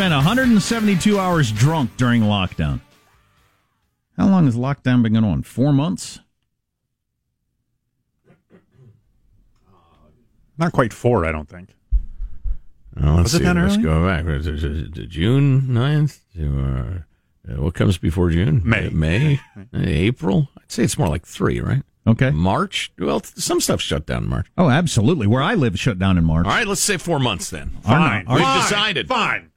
adult spent 172 hours drunk during lockdown. How long has lockdown been going on? Four months? Not quite four, I don't think. Well, let's see. Let's early? go back. Was it- was it June 9th? To, uh, what comes before June? May. Uh, May? Uh, April? I'd say it's more like three, right? Okay. March? Well, some stuff shut down in March. Oh, absolutely. Where I live shut down in March. All right, let's say four months then. Fine. We've decided. Fine.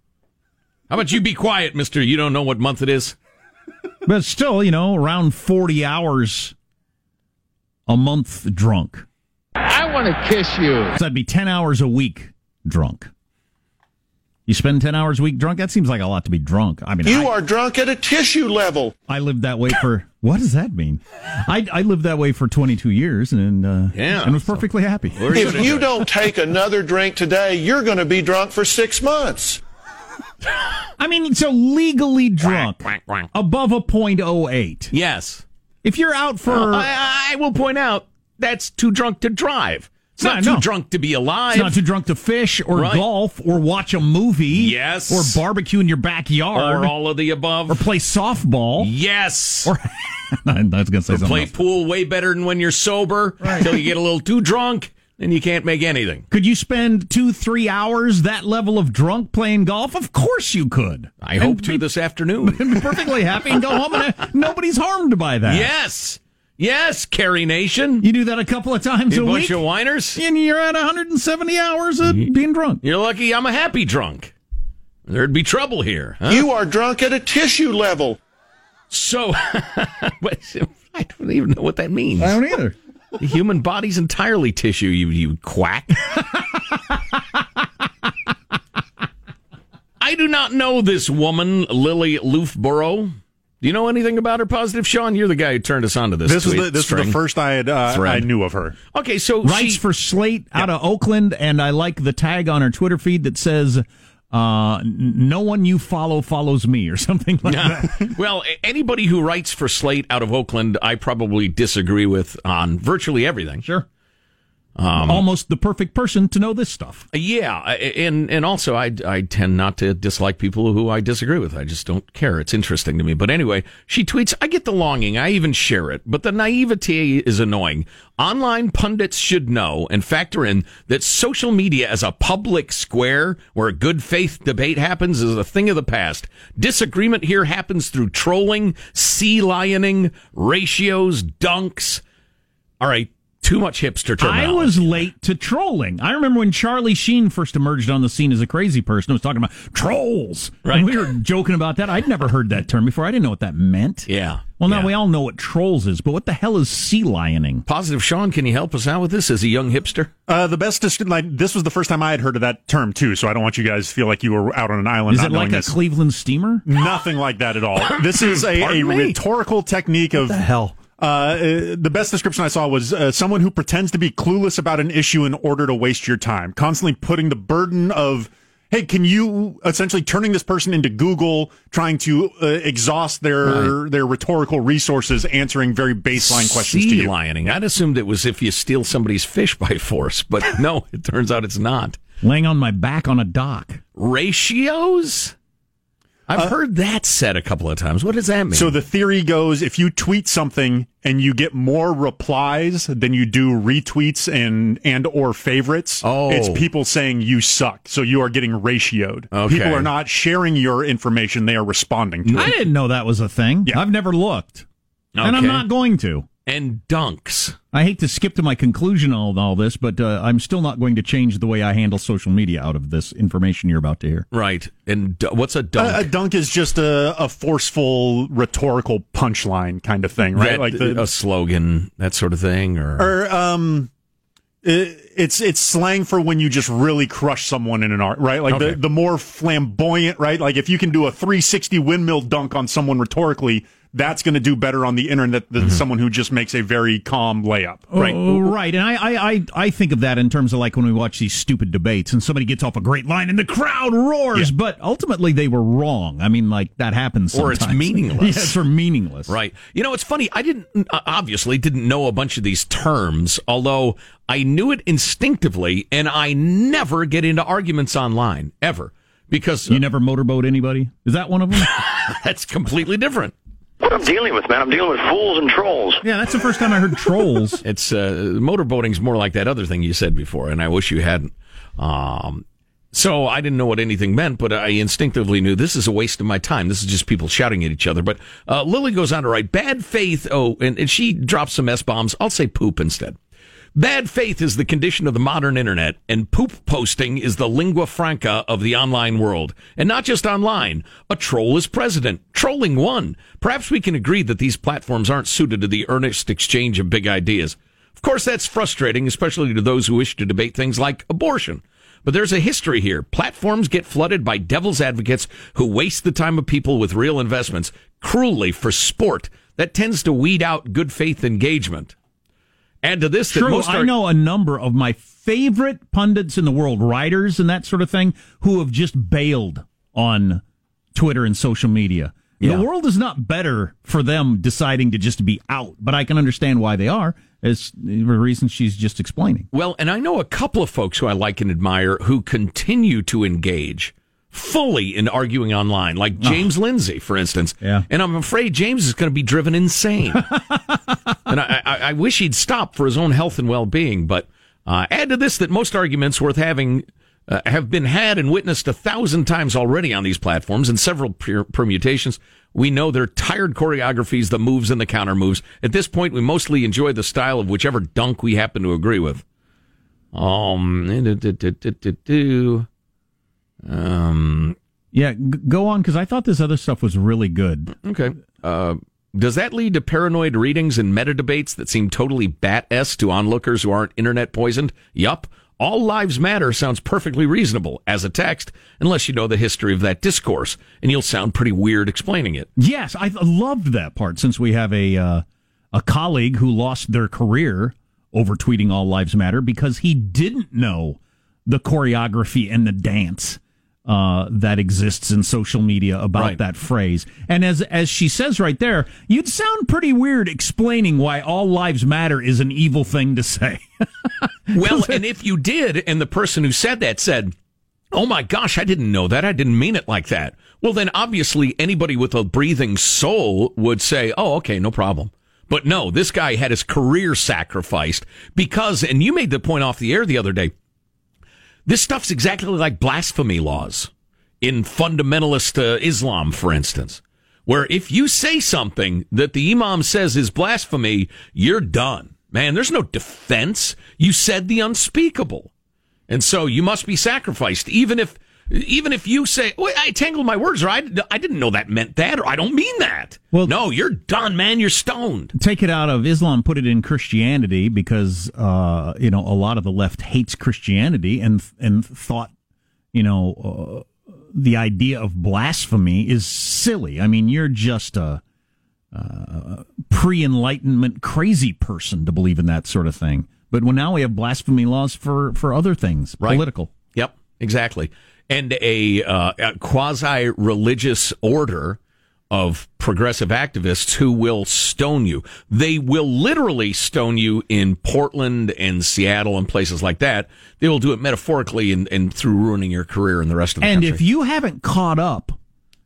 How about you be quiet, mister? You don't know what month it is? But still, you know, around 40 hours a month drunk. I want to kiss you. So that'd be 10 hours a week drunk. You spend 10 hours a week drunk? That seems like a lot to be drunk. I mean, You I, are drunk at a tissue level. I lived that way for, what does that mean? I, I lived that way for 22 years and, uh, Yeah, and was so- perfectly happy. If you don't take another drink today, you're going to be drunk for six months. I mean, so legally drunk above a .08. Yes. If you're out for, oh, I, I will point out that's too drunk to drive. It's No, not too no. drunk to be alive. It's not too drunk to fish or Right. golf or watch a movie. Yes. Or barbecue in your backyard. or all of the above. or play softball. yes. Or I was to say something. play else. pool way better than when you're sober until you get a little too drunk and you can't make anything. Could you spend two, three hours that level of drunk playing golf? Of course you could. I hope to this afternoon. And be perfectly happy and go home and nobody's harmed by that. yes. Yes, Carrie Nation. You do that a couple of times You a bunch week of whiners. and you're at 170 hours of being drunk. You're lucky I'm a happy drunk. There'd be trouble here. Huh? You are drunk at a tissue level. So, I don't even know what that means. I don't either. The human body's entirely tissue, you, you quack. I do not know this woman, Lili Loofbourow. Do you know anything about her positive, Sean? You're the guy who turned us onto this. This was tweet the this was the first I had uh, I knew of her. Okay, so Writes she, for Slate out of Oakland, and I like the tag on her Twitter feed that says, uh, "No one you follow follows me" or something like that. well, anybody who writes for Slate out of Oakland, I probably disagree with on virtually everything. Sure. Um, Almost the perfect person to know this stuff. Yeah, and and also I I tend not to dislike people who I disagree with. I just don't care. It's interesting to me. But anyway, she tweets, "I get the longing. I even share it, but the naivete is annoying. Online pundits should know and factor in that social media as a public square where a good faith debate happens is a thing of the past. Disagreement here happens through trolling, sea lioning, ratios, dunks. All right." Too much hipster I was late to trolling. I remember when Charlie Sheen first emerged on the scene as a crazy person. I was talking about trolls. Right. And we were joking about that. I'd never heard that term before. I didn't know what that meant. Yeah. Well, now Yeah. we all know what trolls is, but what the hell is sea lioning? Positive Sean, can you help us out with this as a young hipster? Uh, the best is like this was the first time I had heard of that term too, so I don't want you guys to feel like you were out on an island. Is not it like knowing a this. Cleveland steamer? Nothing like that at all. This is a, a rhetorical technique of hell? Uh, uh, the best description I saw was uh, someone who pretends to be clueless about an issue in order to waste your time, constantly putting the burden of, hey, can you essentially turning this person into Google, trying to uh, exhaust their their rhetorical resources, answering very baseline questions to sea you. lioning. I'd assumed it was if you steal somebody's fish by force, but no, it turns out it's not. Laying on my back on a dock. Ratios? I've uh, heard that said a couple of times. What does that mean? So the theory goes if you tweet something and you get more replies than you do retweets and and or favorites, Oh. it's people saying you suck. So you are getting ratioed. Okay. People are not sharing your information, they are responding to I it. didn't know that was a thing. Yeah. I've never looked. And I'm not going to. And dunks. I hate to skip to my conclusion on all this, but uh, I'm still not going to change the way I handle social media out of this information you're about to hear. Right. And d- what's a dunk? A, a dunk is just a, a forceful rhetorical punchline kind of thing, right? That- like the a slogan, that sort of thing, or, or um it, it's it's slang for when you just really crush someone in an art, right? Like Okay. the the more flamboyant, right? Like if you can do a 360 windmill dunk on someone rhetorically, that's going to do better on the internet than someone who just makes a very calm layup, right? Oh, right. And I, I, I, I think of that in terms of like when we watch these stupid debates and somebody gets off a great line and the crowd roars, but ultimately they were wrong. I mean, like that happens Or it's meaningless. yes, or meaningless. Right. You know, it's funny. I didn't uh, obviously didn't know a bunch of these terms, although I knew it instinctively, and I never get into arguments online ever because You never motorboat anybody? Is that one of them? that's completely different. What I'm dealing with, man, I'm dealing with fools and trolls. yeah, that's the first time I heard trolls. It's uh, motorboating's more like that other thing you said before, and I wish you hadn't. Um, so I didn't know what anything meant, but I instinctively knew this is a waste of my time. This is just people shouting at each other. But uh, Lili goes on to write, "Bad faith." Oh, and, and she drops some s bombs. I'll say poop instead. Bad faith is the condition of the modern internet, and poop posting is the lingua franca of the online world. And not just online. A troll is president. Trolling won. Perhaps we can agree that these platforms aren't suited to the earnest exchange of big ideas. Of course, that's frustrating, especially to those who wish to debate things like abortion. But there's a history here. Platforms get flooded by devil's advocates who waste the time of people with real investments cruelly for sport. That tends to weed out good faith engagement. Add to this that True, most I know a number of my favorite pundits in the world, writers and that sort of thing, who have just bailed on Twitter and social media. Yeah. The world is not better for them deciding to just be out, but I can understand why they are, as the reason she's just explaining. Well, and I know a couple of folks who I like and admire who continue to engage fully in arguing online, like James Lindsay, for instance. Yeah. And I'm afraid James is going to be driven insane. and I, I, I wish he'd stop for his own health and well being. But uh, add to this that most arguments worth having. Uh, have been had and witnessed a thousand times already on these platforms in several per- permutations. We know they're tired choreographies, the moves and the counter moves. At this point, we mostly enjoy the style of whichever dunk we happen to agree with. Um, um, Yeah, g- go on, because I thought this other stuff was really good. okay. Uh, does that lead to paranoid readings and meta debates that seem totally bat s to onlookers who aren't internet poisoned? Yup. All lives matter sounds perfectly reasonable as a text, unless you know the history of that discourse, and you'll sound pretty weird explaining it. Yes, I loved that part since we have a uh, a colleague who lost their career over tweeting all lives matter because he didn't know the choreography and the dance uh, that exists in social media about Right. that phrase. And as as she says right there, you'd sound pretty weird explaining why all lives matter is an evil thing to say. Well, and if you did, and the person who said that said, Oh my gosh, I didn't know that. I didn't mean it like that. Well, then obviously anybody with a breathing soul would say, Oh, okay, no problem. But no, this guy had his career sacrificed because, and you made the point off the air the other day, this stuff's exactly like blasphemy laws in fundamentalist uh, Islam, for instance, where if you say something that the imam says is blasphemy, you're done. Man, there's no defense. You said the unspeakable. And so you must be sacrificed, even if, even if you say, Wait, I tangled my words, or I, I didn't know that meant that, or I don't mean that. Well- no, you're done, man. You're stoned. take it out of Islam, put it in Christianity because uh, you know a lot of the left hates Christianity and and thought you know uh, the idea of blasphemy is silly. I mean, you're just a, uh pre-enlightenment crazy person to believe in that sort of thing. But when now we have blasphemy laws for for other things, Right. political. Yep, exactly. And a, uh, a quasi religious order of progressive activists who will stone you. They will literally stone you in Portland and Seattle and places like that. They will do it metaphorically and, and through ruining your career in the rest of the And country. And if you haven't caught up,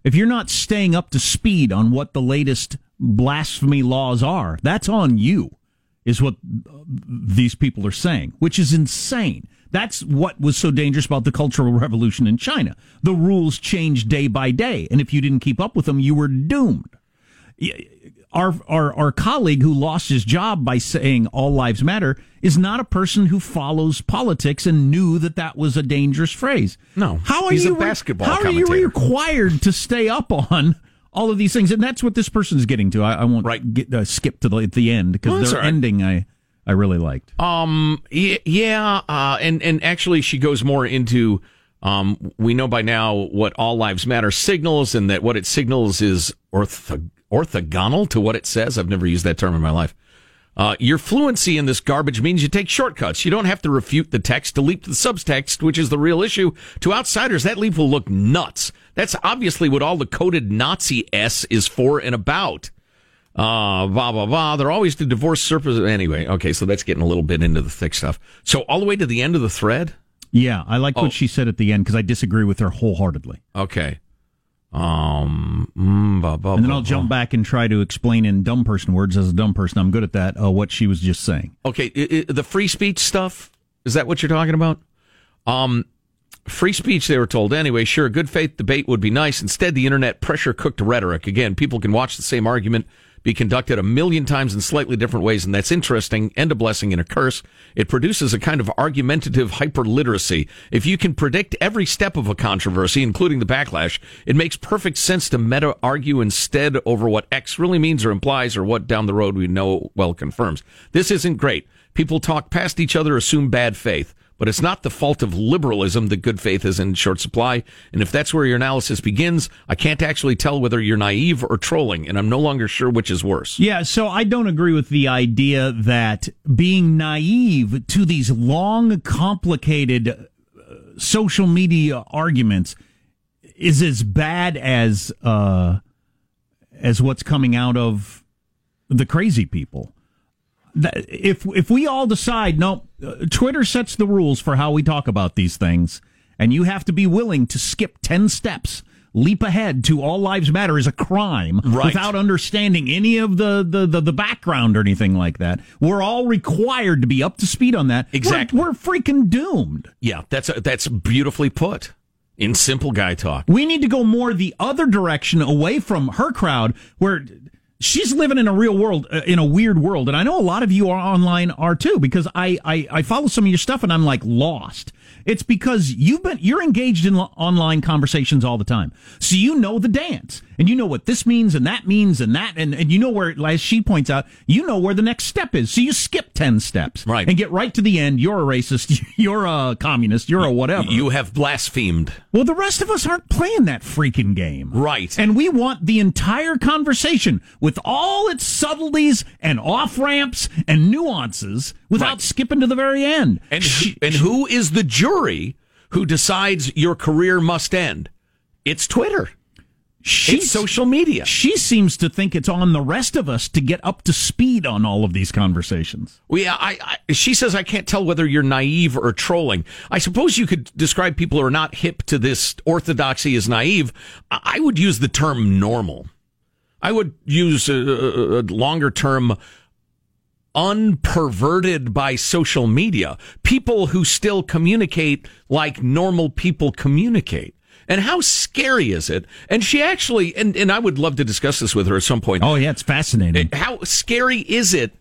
if you're not staying up to speed on what the latest blasphemy laws are, that's on you, is what uh, these people are saying, which is insane. That's what was so dangerous about the Cultural Revolution in China. The rules changed day by day, and if you didn't keep up with them, you were doomed. Our, our our colleague who lost his job by saying all lives matter is not a person who follows politics and knew that that was a dangerous phrase. No, how are he's a you basketball How are you required to stay up on all of these things? And that's what this person's getting to. I, I won't Right. get, uh, skip to the at the end because Well, all right. ending I I really liked. Um. Yeah. Uh. And and actually, she goes more into. Um. We know by now what all lives matter signals, and that what it signals is ortho- orthogonal to what it says. I've never used that term in my life. Uh, your fluency in this garbage means you take shortcuts. You don't have to refute the text to leap to the subtext, which is the real issue. To outsiders, that leap will look nuts. That's obviously what all the coded Nazi S is for and about. Uh, blah, blah, blah. They're always the divorce surface. Anyway, okay, so that's getting a little bit into the thick stuff. So all the way to the end of the thread? Yeah, I like Oh. what she said at the end because I disagree with her wholeheartedly. Okay. Um. mm, ba, ba, And then ba, I'll jump back and try to explain in dumb person words as a dumb person. I'm good at that. Uh, what she was just saying. Okay, i- i- the free speech stuff is that what you're talking about? Um, free speech. They were told anyway. Sure, good faith debate would be nice. Instead, the internet pressure cooked rhetoric. Again, people can watch the same argument be conducted a million times in slightly different ways, and that's interesting and a blessing and a curse. It produces a kind of argumentative hyperliteracy. If you can predict every step of a controversy, including the backlash, it makes perfect sense to meta argue instead over what X really means or implies or what down the road we know well confirms. This isn't great. People talk past each other, assume bad faith. But it's not the fault of liberalism that good faith is in short supply. And if that's where your analysis begins, I can't actually tell whether you're naive or trolling, and I'm no longer sure which is worse. Yeah, so I don't agree with the idea that being naive to these long, complicated uh, social media arguments is as bad as uh, as what's coming out of the crazy people. If if we all decide no, Uh, Twitter sets the rules for how we talk about these things, and you have to be willing to skip ten steps. Leap ahead to all lives matter is a crime Right. without understanding any of the, the, the, the background or anything like that. We're all required to be up to speed on that. We're- Exactly. We're, freaking doomed. Yeah, that's that's beautifully put in simple guy talk. We need to go more the other direction away from her crowd where she's living in a real world, uh, in a weird world. And I know a lot of you are online are too, because I, I, I follow some of your stuff and I'm like lost. It's because you've been, you're engaged in lo- online conversations all the time. So you know the dance and you know what this means and that means and that. And, and you know where, as she points out, you know where the next step is. So you skip 10 steps Right. and get right to the end. You're a racist. You're a communist. You're a whatever. You have blasphemed. Well, the rest of us aren't playing that freaking game. Right. And we want the entire conversation with all its subtleties and off ramps and nuances without Right. skipping to the very end. And and who is the jury who decides your career must end? It's Twitter. She, It's social media. she seems to think it's on the rest of us to get up to speed on all of these conversations. Well, yeah, I, I, she says I can't tell whether you're naive or trolling. I suppose you could describe people who are not hip to this orthodoxy as naive. I would use the term normal. I would use a, a longer term unperverted by social media. People who still communicate like normal people communicate. And how scary is it? And she actually, and, and I would love to discuss this with her at some point Oh, yeah, it's fascinating. Eh, how scary is it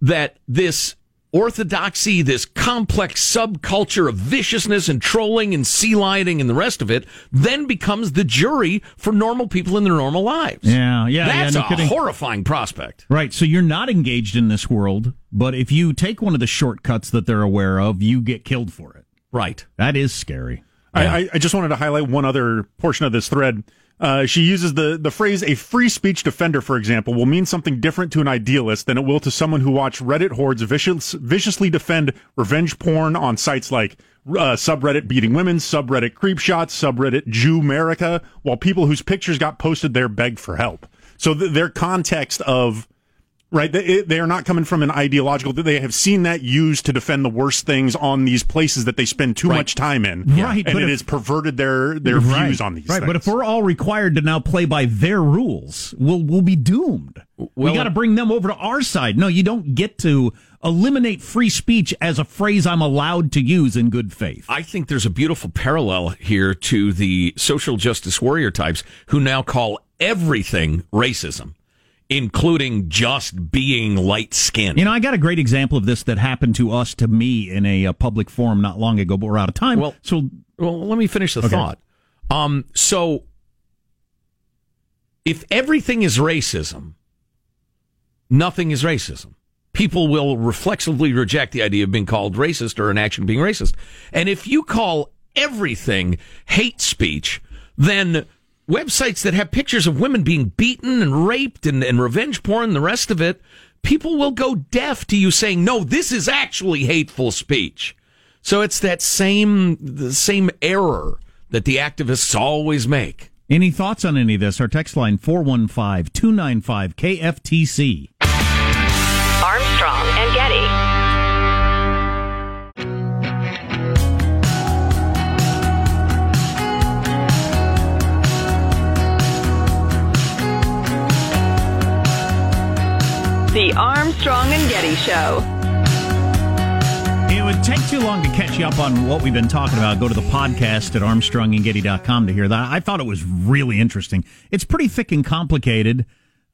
that this orthodoxy, this complex subculture of viciousness and trolling and sea lining and the rest of it, then becomes the jury for normal people in their normal lives? Yeah, yeah, yeah, That's no a kidding. horrifying prospect. Right. So you're not engaged in this world, but if you take one of the shortcuts that they're aware of, you get killed for it. Right. That is scary. I, I, I just wanted to highlight one other portion of this thread. Uh, she uses the, the phrase a free speech defender, for example, will mean something different to an idealist than it will to someone who watched Reddit hordes vicious, viciously defend revenge porn on sites like uh, subreddit beating women, subreddit creep shots, subreddit Jew America, while people whose pictures got posted there beg for help. So th- their context of right they, they are not coming from an ideological they have seen that used to defend the worst things on these places that they spend too Right. much time in Right, and but it if- has perverted their their views on these right, things. but if we're all required to now play by their rules, we'll we'll be doomed. we got to bring them over to our side. No, you don't get to eliminate free speech as a phrase I'm allowed to use in good faith. I think there's a beautiful parallel here to the social justice warrior types who now call everything racism, including just being light skinned. You know, I got a great example of this that happened to us, to me, in a, uh public forum not long ago, but we're out of time. Well- so Well, let me finish the thought. Um, so, if everything is racism, nothing is racism. People will reflexively reject the idea of being called racist or an action being racist. And if you call everything hate speech, then websites that have pictures of women being beaten and raped and, and revenge porn and the rest of it, people will go deaf to you saying, no, this is actually hateful speech. So it's that same the same error that the activists always make. any thoughts on any of this? Our text line 415 295 KFTC. Armstrong and Getty Show. It would take too long to catch you up on what we've been talking about. Go to the podcast at armstrongandgetty.com to hear that. I thought it was really interesting. It's pretty thick and complicated.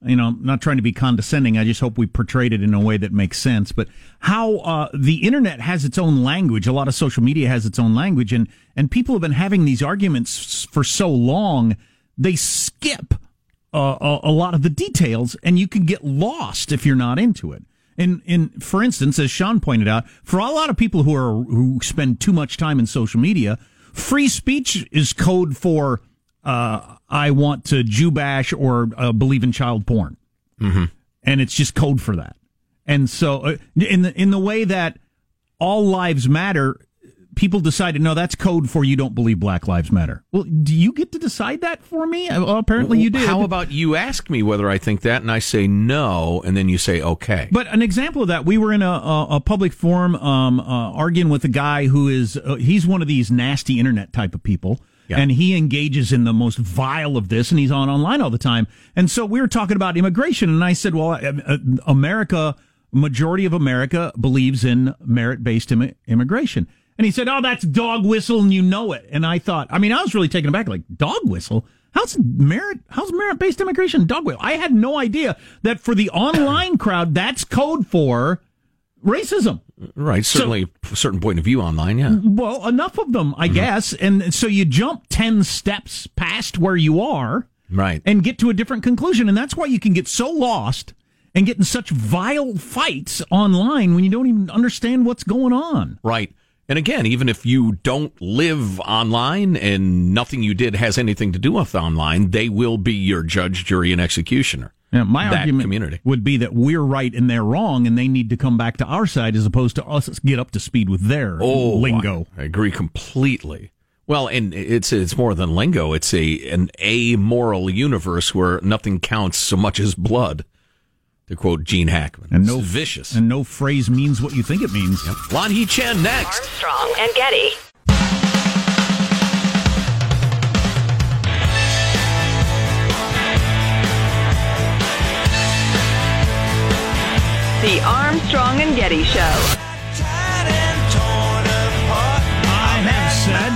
You know, I'm not trying to be condescending. I just hope we portrayed it in a way that makes sense. But how uh, the internet has its own language, a lot of social media has its own language, and and people have been having these arguments for so long, they skip uh, a, a lot of the details, and you can get lost if you're not into it. And, and for instance, as Sean pointed out, for a lot of people who are who spend too much time in social media, free speech is code for uh, I want to Jew bash or uh, believe in child porn, mm-hmm. and it's just code for that. And so, uh, in the in the way that all lives matter, people decided no, that's code for you don't believe Black Lives Matter. Well, do you get to decide that for me? Well, apparently you did. How about you ask me whether I think that, and I say no, and then you say okay. But an example of that, we were in a, a, a public forum um, uh, arguing with a guy who is uh, he's one of these nasty internet type of people yeah. And he engages in the most vile of this, and he's on online all the time. And so we were talking about immigration, and I said, well, uh, uh, America, majority of America believes in merit based Im- immigration. And he said, oh, that's dog whistle, and you know it. And I thought, I mean, I was really taken aback, like, dog whistle? How's merit? How's merit based immigration dog whistle? I had no idea that for the online crowd, that's code for racism. Right, certainly so, a certain point of view online, yeah. Well, enough of them, I mm-hmm. guess. And so you jump 10 steps past where you are. Right. And get to a different conclusion. And that's why you can get so lost and get in such vile fights online when you don't even understand what's going on. Right. And again, even if you don't live online and nothing you did has anything to do with online, they will be your judge, jury, and executioner. Yeah, my argument community. would be that we're right and they're wrong, and they need to come back to our side as opposed to us get up to speed with their oh, lingo. I agree completely. Well, and it's it's more than lingo. It's a an amoral universe where nothing counts so much as blood. To quote Gene Hackman, and no vicious, and no phrase means what you think it means. Yep. Lanhee Chen next. Armstrong and Getty. The Armstrong and Getty Show.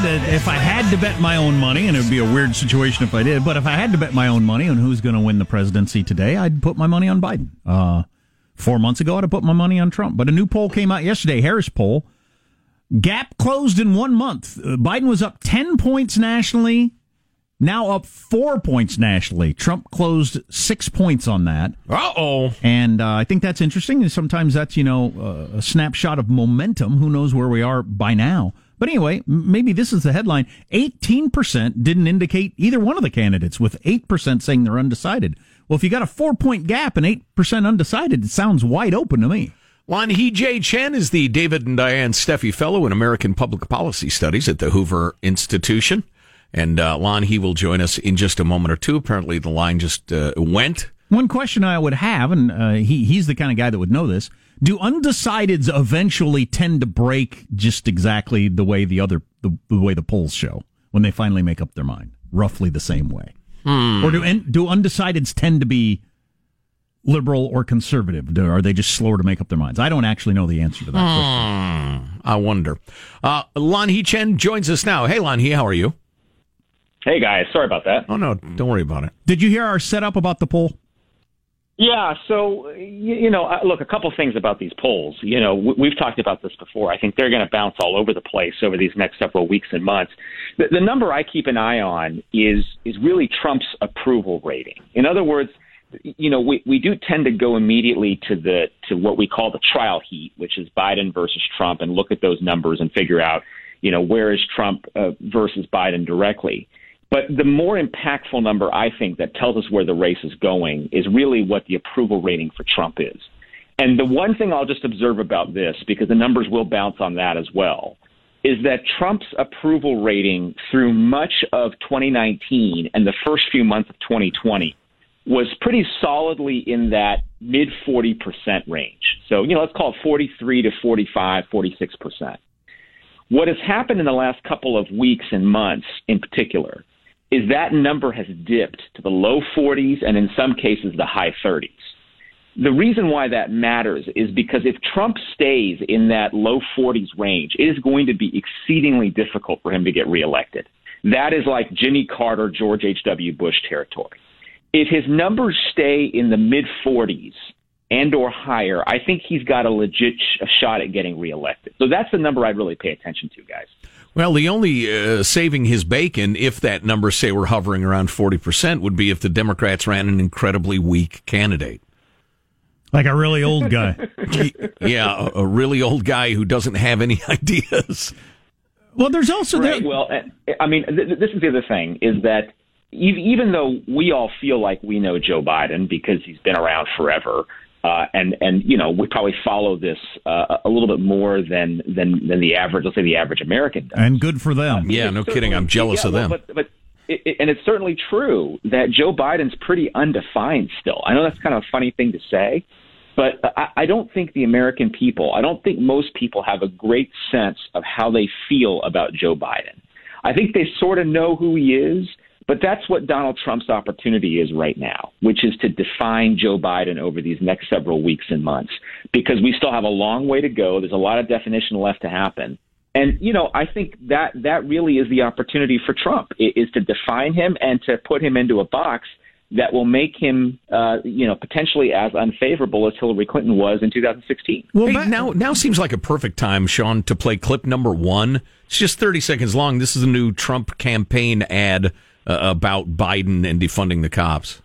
That if I had to bet my own money, and it would be a weird situation if I did, but if I had to bet my own money on who's going to win the presidency today, I'd put my money on Biden. Uh, four months ago, I'd have put my money on Trump. But a new poll came out yesterday, Harris poll. Gap closed in one month. Uh, Biden was up 10 points nationally, now up four points nationally. Trump closed six points on that. Uh oh. And uh, I think that's interesting. And sometimes that's, you know, uh, a snapshot of momentum. Who knows where we are by now? But anyway, maybe this is the headline 18% didn't indicate either one of the candidates, with 8% saying they're undecided. Well, if you got a four point gap and 8% undecided, it sounds wide open to me. Lanhee J. Chen is the David and Diane Steffy Fellow in American Public Policy Studies at the Hoover Institution. And uh, Lon, he will join us in just a moment or two. Apparently, the line just uh, went. One question I would have, and uh, he he's the kind of guy that would know this. Do undecideds eventually tend to break just exactly the way the other the, the way the polls show when they finally make up their mind, roughly the same way? Hmm. Or do do undecideds tend to be liberal or conservative? Do, are they just slower to make up their minds? I don't actually know the answer to that hmm. I wonder. Uh, Lanhee Chen joins us now. Hey, Lon Lanhee, how are you? Hey guys, sorry about that. Oh no, don't worry about it. Did you hear our setup about the poll? Yeah, so you, know, look, a couple things about these polls. You know, we've talked about this before. I think they're going to bounce all over the place over these next several weeks and months. The, the number I keep an eye on is is really Trump's approval rating. In other words, you know, we, we do tend to go immediately to the to what we call the trial heat, which is Biden versus Trump, and look at those numbers and figure out, you know, where is Trump uh, versus Biden directly. But the more impactful number, I think, that tells us where the race is going is really what the approval rating for Trump is. And the one thing I'll just observe about this, because the numbers will bounce on that as well, is that Trump's approval rating through much of 2019 and the first few months of 2020 was pretty solidly in that mid 40% range. So, you know, let's call it 43 to 45, 46%. What has happened in the last couple of weeks and months in particular is that number has dipped to the low 40s and in some cases the high 30s. The reason why that matters is because if Trump stays in that low 40s range, it is going to be exceedingly difficult for him to get reelected. That is like Jimmy Carter, George H.W. Bush territory. If his numbers stay in the mid 40s and or higher, I think he's got a legit sh- shot at getting reelected. So that's the number I'd really pay attention to, guys. Well, the only uh, saving his bacon, if that number, say, were hovering around 40%, would be if the Democrats ran an incredibly weak candidate. Like a really old guy. yeah, a, a, really old guy who doesn't have any ideas. Well, there's also right. That- well, I mean, th- this is the other thing is that even though we all feel like we know Joe Biden because he's been around forever, uh, and and you know we probably follow this uh, a little bit more than than than the average, let's say the average American does. And good for them. Uh, yeah, no kidding. I'm jealous yeah, of them. Well, but, but it, it, and it's certainly true that Joe Biden's pretty undefined still. I know that's kind of a funny thing to say, but I, I don't think the American people, I don't think most people have a great sense of how they feel about Joe Biden. I think they sort of know who he is, but that's what Donald Trump's opportunity is right now, which is to define Joe Biden over these next several weeks and months, because we still have a long way to go. There's a lot of definition left to happen. And you know, I think that that really is the opportunity for Trump is to define him and to put him into a box that will make him, uh, you know, potentially as unfavorable as Hillary Clinton was in 2016. Well, hey, now now seems like a perfect time, Sean, to play clip number one. It's just 30 seconds long. This is a new Trump campaign ad uh, about Biden and defunding the cops.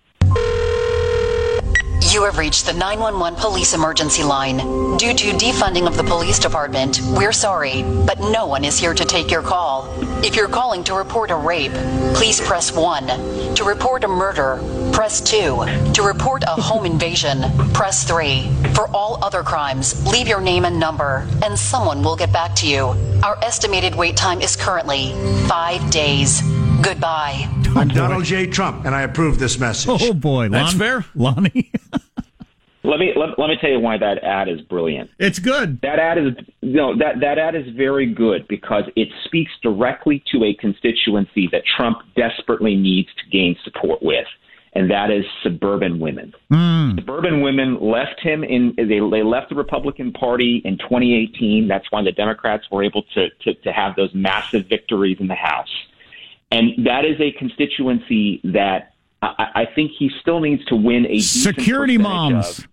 You have reached the 911 police emergency line. Due to defunding of the police department, we're sorry, but no one is here to take your call. If you're calling to report a rape, please press 1. To report a murder, press 2. To report a home invasion, press 3. For all other crimes, leave your name and number, and someone will get back to you. Our estimated wait time is currently 5 days. Goodbye. I'm Donald J. Trump, and I approve this message. Oh boy, Lon- that's fair, Lonnie. let me let, let me tell you why that ad is brilliant. It's good. That ad is no that that ad is very good because it speaks directly to a constituency that Trump desperately needs to gain support with, and that is suburban women. Mm. Suburban women left him in they they left the Republican Party in 2018. That's why the Democrats were able to to, to have those massive victories in the House. And that is a constituency that I, I think he still needs to win a security moms. Of.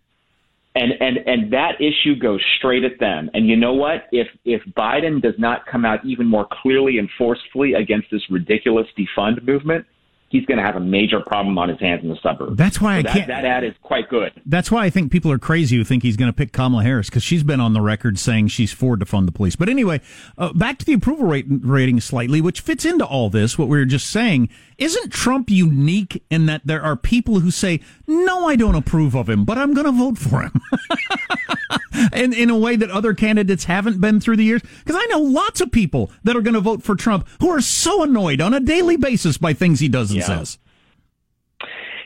And, and and that issue goes straight at them. And you know what? If if Biden does not come out even more clearly and forcefully against this ridiculous defund movement, he's going to have a major problem on his hands in the suburbs. That's why so I that, can't. That ad is quite good. That's why I think people are crazy who think he's going to pick Kamala Harris because she's been on the record saying she's for defund the police. But anyway, uh, back to the approval rate rating slightly, which fits into all this. What we were just saying isn't Trump unique in that there are people who say, "No, I don't approve of him, but I'm going to vote for him." in, in a way that other candidates haven't been through the years. Because I know lots of people that are going to vote for Trump who are so annoyed on a daily basis by things he does and yeah. says.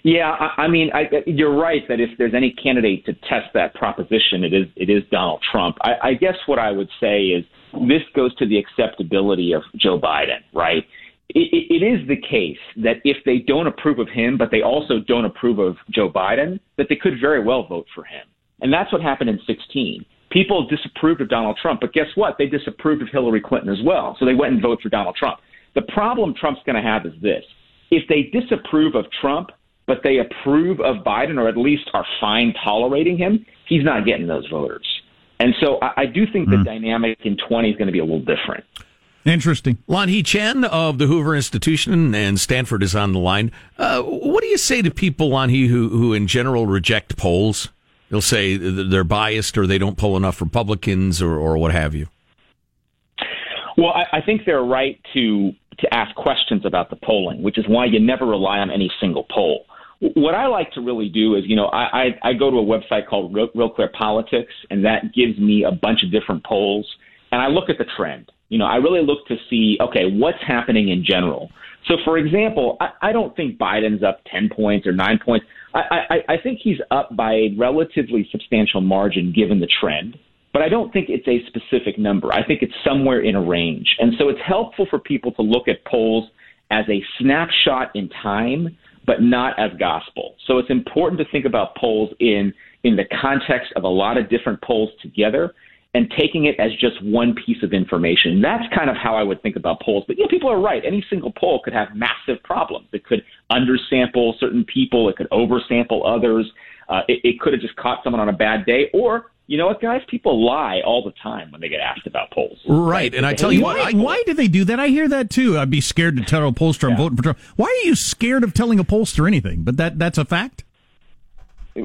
Yeah, I, I mean, I, you're right that if there's any candidate to test that proposition, it is it is Donald Trump. I, I guess what I would say is this goes to the acceptability of Joe Biden, right? It, it is the case that if they don't approve of him, but they also don't approve of Joe Biden, that they could very well vote for him. And that's what happened in 16. People disapproved of Donald Trump, but guess what? They disapproved of Hillary Clinton as well. So they went and voted for Donald Trump. The problem Trump's going to have is this. If they disapprove of Trump, but they approve of Biden or at least are fine tolerating him, he's not getting those voters. And so I, I do think mm. the dynamic in 20 is going to be a little different. Interesting. Lon Lanhee Chen of the Hoover Institution and Stanford is on the line. Uh, what do you say to people, Lon Lanhee, who, who in general reject polls? They'll say they're biased or they don't pull enough Republicans or, or what have you. Well, I, I think they're right to to ask questions about the polling, which is why you never rely on any single poll. What I like to really do is, you know, I, I, I go to a website called Real, Real Clear Politics, and that gives me a bunch of different polls, and I look at the trend. You know, I really look to see, okay, what's happening in general. So, for example, I, I don't think Biden's up 10 points or 9 points. I, I, I think he's up by a relatively substantial margin given the trend, but I don't think it's a specific number. I think it's somewhere in a range. And so it's helpful for people to look at polls as a snapshot in time, but not as gospel. So it's important to think about polls in in the context of a lot of different polls together and taking it as just one piece of information. That's kind of how I would think about polls. But yeah, people are right. Any single poll could have massive problems. It could undersample certain people. It could oversample others. Uh, it, it could have just caught someone on a bad day. Or, you know what, guys? People lie all the time when they get asked about polls. Right. And I tell you why, what, I, why do they do that? I hear that too. I'd be scared to tell a pollster I'm voting for Trump. Why are you scared of telling a pollster anything? But that that's a fact.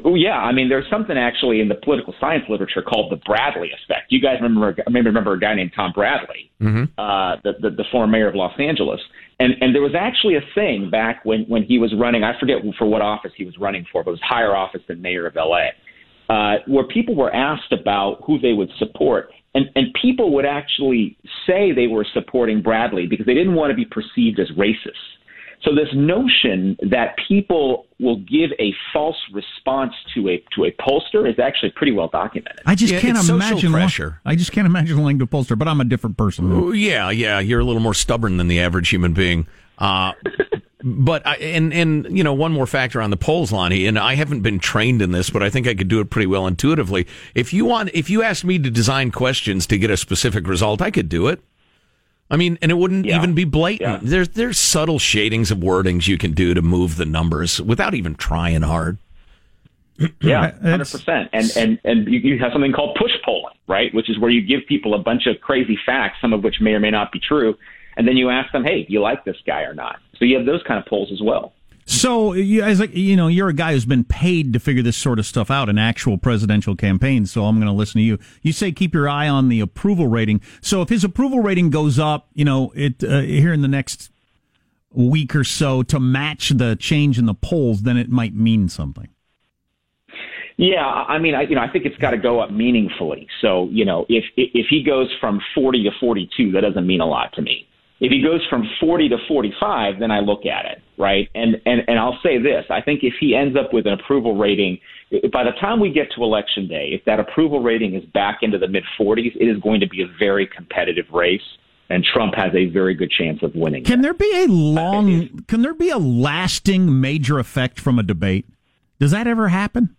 Oh yeah, I mean, there's something actually in the political science literature called the Bradley effect. You guys remember maybe remember a guy named Tom Bradley, uh, the, the the former mayor of Los Angeles, and and there was actually a thing back when when he was running. I forget for what office he was running for, but it was higher office than mayor of L.A. Uh, where people were asked about who they would support, and and people would actually say they were supporting Bradley because they didn't want to be perceived as racist. So this notion that people will give a false response to a to a pollster is actually pretty well documented. I just Yeah, can't it's social imagine pressure. I just can't imagine lying to a pollster. But I'm a different person. Oh, yeah, yeah, you're a little more stubborn than the average human being. Uh, but I, and and you know one more factor on the polls, Lonnie, and I haven't been trained in this, but I think I could do it pretty well intuitively. If you want, if you asked me to design questions to get a specific result, I could do it. I mean, and it wouldn't Yeah. even be blatant. Yeah. There's there's subtle shadings of wordings you can do to move the numbers without even trying hard. Yeah, hundred percent. And and and you, you have something called push polling, right? Which is where you give people a bunch of crazy facts, some of which may or may not be true, and then you ask them, "Hey, do you like this guy or not?" So you have those kind of polls as well. So, as like you know, you're a guy who's been paid to figure this sort of stuff out in actual presidential campaigns. So, I'm going to listen to you. You say keep your eye on the approval rating. So, if his approval rating goes up, you know, it uh, here in the next week or so to match the change in the polls, then it might mean something. Yeah, I mean, I you know, I think it's got to go up meaningfully. So you know, if if he goes from forty to forty two, that doesn't mean a lot to me. If he goes from forty to forty five, then I look at it, right? And and and I'll say this: I think if he ends up with an approval rating, by the time we get to election day, if that approval rating is back into the mid forties, it is going to be a very competitive race, and Trump has a very good chance of winning. Can there be a uh, long? Can there be a lasting major effect from a debate? Does that ever happen?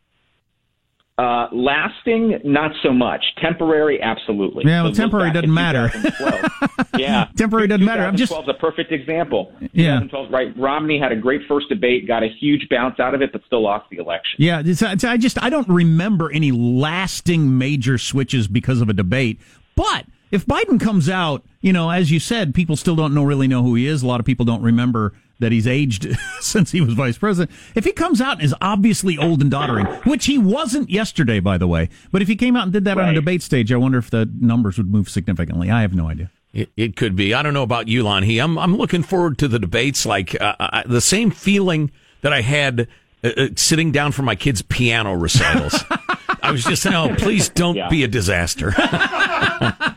Uh, lasting, not so much. Temporary, absolutely. Yeah, well, So temporary doesn't matter. yeah, Temporary doesn't matter. I'm just- 2012 is a perfect example. Yeah. right. Romney had a great first debate, got a huge bounce out of it, but still lost the election. Yeah, it's, it's, I just I don't remember any lasting major switches because of a debate. But if Biden comes out, you know, as you said, people still don't know really know who he is. A lot of people don't remember that he's aged since he was vice president. If he comes out and is obviously old and doddering, which he wasn't yesterday, by the way, but if he came out and did that on a debate stage, I wonder if the numbers would move significantly. I have no idea. It, it could be. I don't know about you, Lonnie. I'm I'm looking forward to the debates. Like uh, uh, the same feeling that I had uh, uh, sitting down for my kids' piano recitals. I was just saying, oh, please don't Yeah. be a disaster.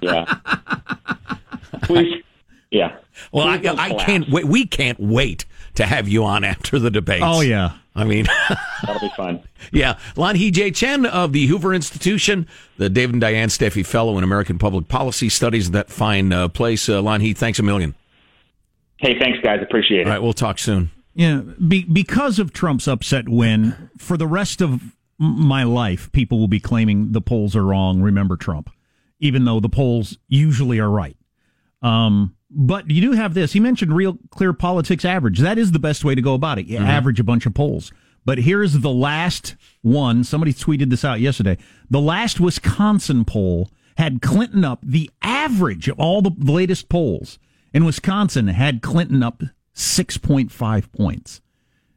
Yeah. Please. Yeah. Well, I, I can't wait. We can't wait to have you on after the debate. Oh yeah. I mean, That'll be fun. yeah. Lanhee J. Chen of the Hoover Institution, the David and Diane Steffy Fellow in American Public Policy Studies, that fine uh, place. Uh, Lanhee, thanks a million. Hey, thanks, guys. Appreciate it. All right, we'll talk soon. Yeah, be, because of Trump's upset win, for the rest of my life, people will be claiming the polls are wrong. Remember Trump, even though the polls usually are right. Um, but you do have this. He mentioned real clear politics average. That is the best way to go about it. You mm-hmm. average a bunch of polls. But here's the last one. Somebody tweeted this out yesterday. The last Wisconsin poll had Clinton up. The average of all the latest polls in Wisconsin had Clinton up 6.5 points.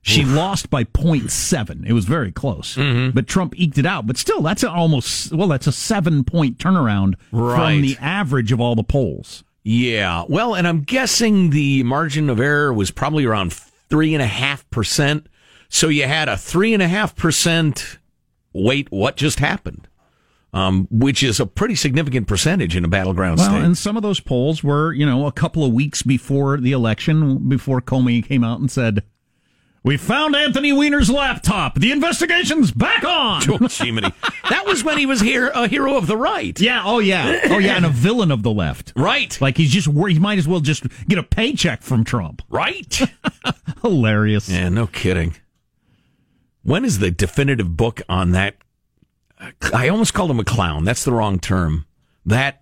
She lost by 0.7. It was very close. Mm-hmm. But Trump eked it out. But still, that's a almost, well, that's a seven point turnaround Right. from the average of all the polls. Yeah. Well, and I'm guessing the margin of error was probably around three and a half percent. So you had a three and a half percent. Wait, what just happened? Um, which is a pretty significant percentage in a battleground Well, state. and some of those polls were, you know, a couple of weeks before the election, before Comey came out and said, "We found Anthony Weiner's laptop. The investigation's back on." Oh, Jiminy. that was when he was here, a hero of the right. yeah, oh yeah, oh yeah, and a villain of the left. Right. Like he's just he might as well just get a paycheck from Trump. Right. Hilarious. yeah, no kidding. When is the definitive book on that I almost called him a clown. That's the wrong term. That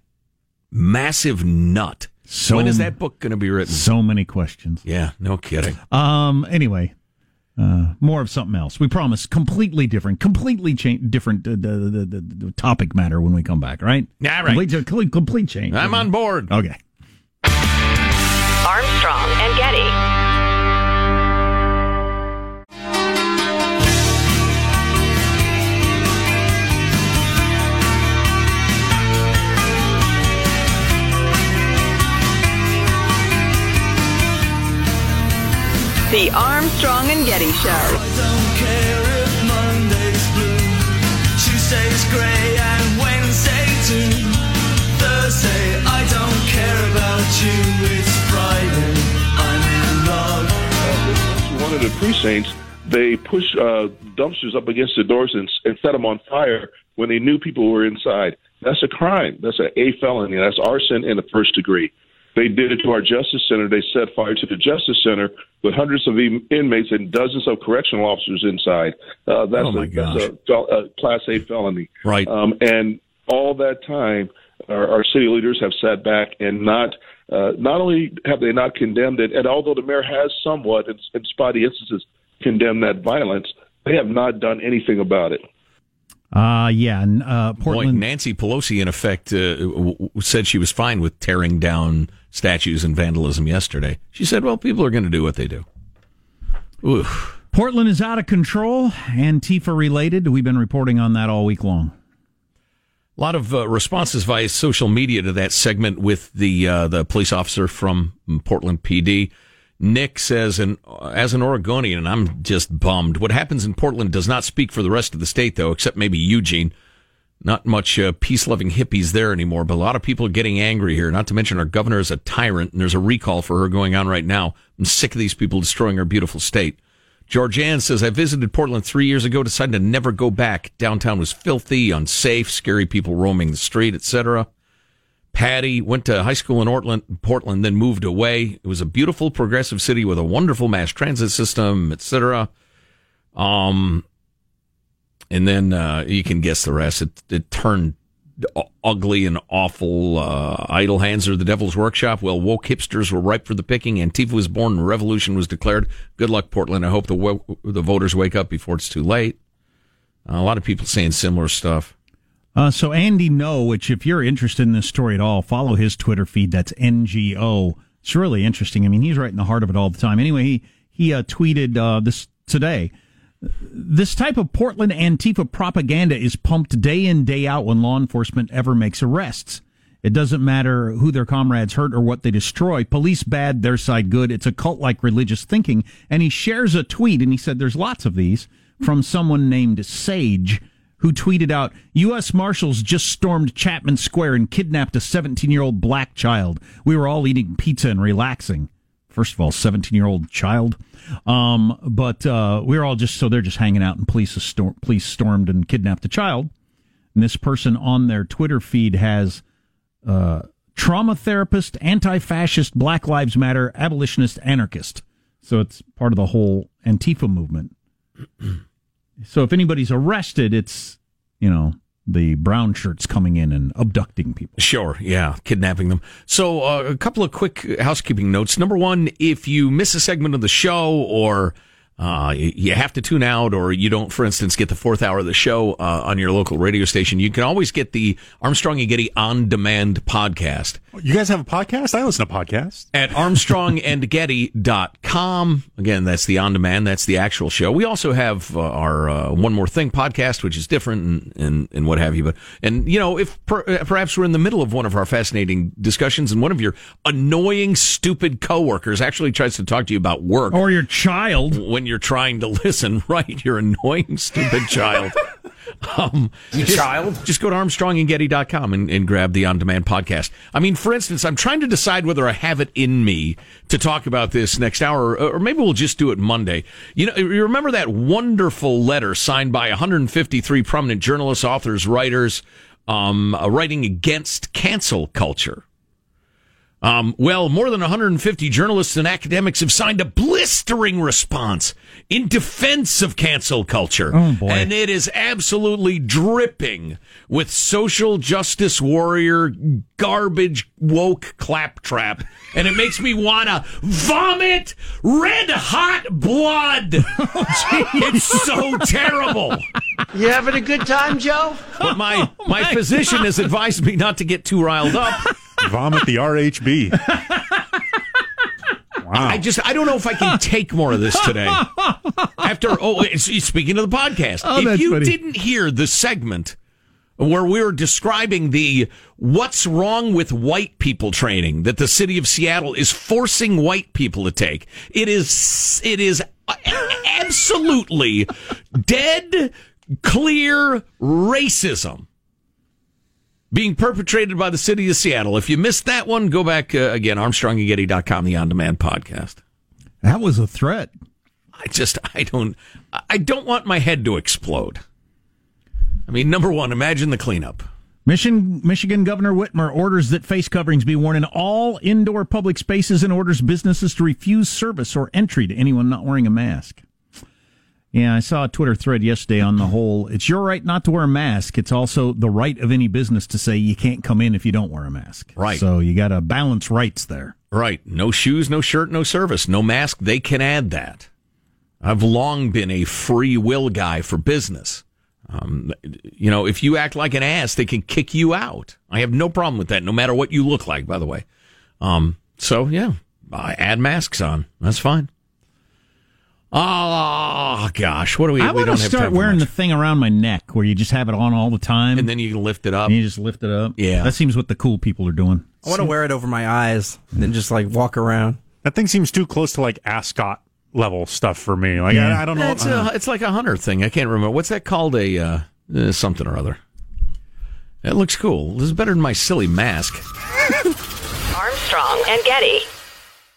massive nut. So- when is that book going to be written? So many questions. Yeah, no kidding. Um. Anyway, uh, more of something else. We promise. Completely different. Completely change. Different. Uh, the, the, the, the topic matter when we come back. Right. Yeah, right. Complete, complete, complete change. I'm on board. Okay. Armstrong and Getty. The Armstrong and Getty Show. don't care if Monday's blue, Tuesday's grey, and Wednesday too. Thursday, I don't care about you. It's Friday, I'm in love. one of the precincts, they pushed uh, dumpsters up against the doors and, and set them on fire when they knew people were inside. That's a crime. That's an A felony. That's arson in the first degree. They did it to our Justice Center. They set fire to the Justice Center with hundreds of inmates and dozens of correctional officers inside. Uh, that's, Oh, my a, that's a, a Class A felony. Right. Um, and all that time, our, our city leaders have sat back and not uh, not only have they not condemned it, and although the mayor has somewhat, in, in spotty instances, condemned that violence, they have not done anything about it. Uh yeah. And uh, Boy, Portland. Nancy Pelosi, in effect, uh, w- w- said she was fine with tearing down statues and vandalism yesterday. She said, well, people are going to do what they do. Oof. Portland is out of control. Antifa related. We've been reporting on that all week long. A lot of uh, responses via social media to that segment with the uh, the police officer from Portland PD. Nick says, and as an Oregonian, I'm just bummed. What happens in Portland does not speak for the rest of the state, though, except maybe Eugene. Not much uh, peace loving hippies there anymore, but a lot of people are getting angry here. Not to mention our governor is a tyrant, and there's a recall for her going on right now. I'm sick of these people destroying our beautiful state. Georgianne says, I visited Portland three years ago, decided to never go back. Downtown was filthy, unsafe, scary people roaming the street, etc. Patty went to high school in Portland, Portland, then moved away. It was a beautiful, progressive city with a wonderful mass transit system, etc. Um, and then uh, you can guess the rest. It, it turned ugly and awful. Uh, idle hands are the devil's workshop. Well, woke hipsters were ripe for the picking. Antifa was born. and revolution was declared. Good luck, Portland. I hope the wo- the voters wake up before it's too late. a lot of people saying similar stuff. Uh, so Andy Ngo, which if you're interested in this story at all, follow his Twitter feed. That's NGO. It's really interesting. I mean, he's right in the heart of it all the time. Anyway, he he uh, tweeted uh, this today. This type of Portland Antifa propaganda is pumped day in day out when law enforcement ever makes arrests. It doesn't matter who their comrades hurt or what they destroy. Police bad, their side good. It's a cult like religious thinking. And he shares a tweet, and he said there's lots of these from someone named Sage who tweeted out, U.S. Marshals just stormed Chapman Square and kidnapped a 17 year old black child. We were all eating pizza and relaxing. First of all, 17 year old child. Um, but uh, we were all just, so they're just hanging out and police, police stormed and kidnapped a child. And this person on their Twitter feed has uh, trauma therapist, anti fascist, Black Lives Matter, abolitionist, anarchist. So it's part of the whole Antifa movement. So if anybody's arrested, it's, you know, the brown shirts coming in and abducting people. Sure, yeah, kidnapping them. So, uh, a couple of quick housekeeping notes. Number one, if you miss a segment of the show or uh, you have to tune out or you don't, for instance, get the fourth hour of the show uh, on your local radio station, you can always get the Armstrong and Getty on demand podcast You guys have a podcast? I listen to podcasts. at armstrongandgetty.com. Again, that's the on demand, that's the actual show. We also have uh, our uh, One More Thing podcast, which is different and, and, and what have you. But, and, you know, if per, uh, perhaps we're in the middle of one of our fascinating discussions and one of your annoying, stupid coworkers actually tries to talk to you about work Or your child. when you're trying to listen, right? You're annoying, stupid child. Um, you child? Just go to armstrongandgetty.com and, and grab the on demand podcast. I mean, for instance, I'm trying to decide whether I have it in me to talk about this next hour, or maybe we'll just do it Monday. You know, you remember that wonderful letter signed by 153 prominent journalists, authors, writers, um, uh, writing against cancel culture? Um, well, more than 150 journalists and academics have signed a blistering response in defense of cancel culture. Oh. And it is absolutely dripping with social justice warrior garbage woke claptrap. And it makes me want to vomit red hot blood. it's so terrible. You having a good time, Joe? But my, oh my physician has advised me not to get too riled up. Vomit the RHB. Wow. I just I don't know if I can take more of this today. After oh, it's, it's- speaking of the podcast, Oh, if you funny. didn't hear the segment where we were describing the what's wrong with white people training that the city of Seattle is forcing white people to take, it is it is absolutely dead clear racism being perpetrated by the city of Seattle. If you missed that one, go back uh, again, ArmstrongandGetty.com, the on-demand podcast. That was a threat. I just, I don't, I don't want my head to explode. I mean, number one, imagine the cleanup. Michigan, Michigan Governor Whitmer orders that face coverings be worn in all indoor public spaces and orders businesses to refuse service or entry to anyone not wearing a mask. Yeah, I saw a Twitter thread yesterday on the whole. It's your right not to wear a mask. It's also the right of any business to say you can't come in if you don't wear a mask. Right. So you got to balance rights there. Right. No shoes, no shirt, no service, no mask. They can add that. I've long been a free will guy for business. Um, you know, if you act like an ass, they can kick you out. I have no problem with that, no matter what you look like, by the way. Um, so yeah, I add masks on. That's fine. Oh gosh, what do we? I we want don't to start wearing the thing around my neck where you just have it on all the time. and then you can lift it up. and you just lift it up. Yeah. That seems what the cool people are doing. I want to wear it over my eyes and then just like walk around. That thing seems too close to like ascot level stuff for me. Like Yeah. I, I don't know. It's, uh, a, it's like a hunter thing. I can't remember what's that called. A uh, uh, something or other. It looks cool. This is better than my silly mask. Armstrong and Getty.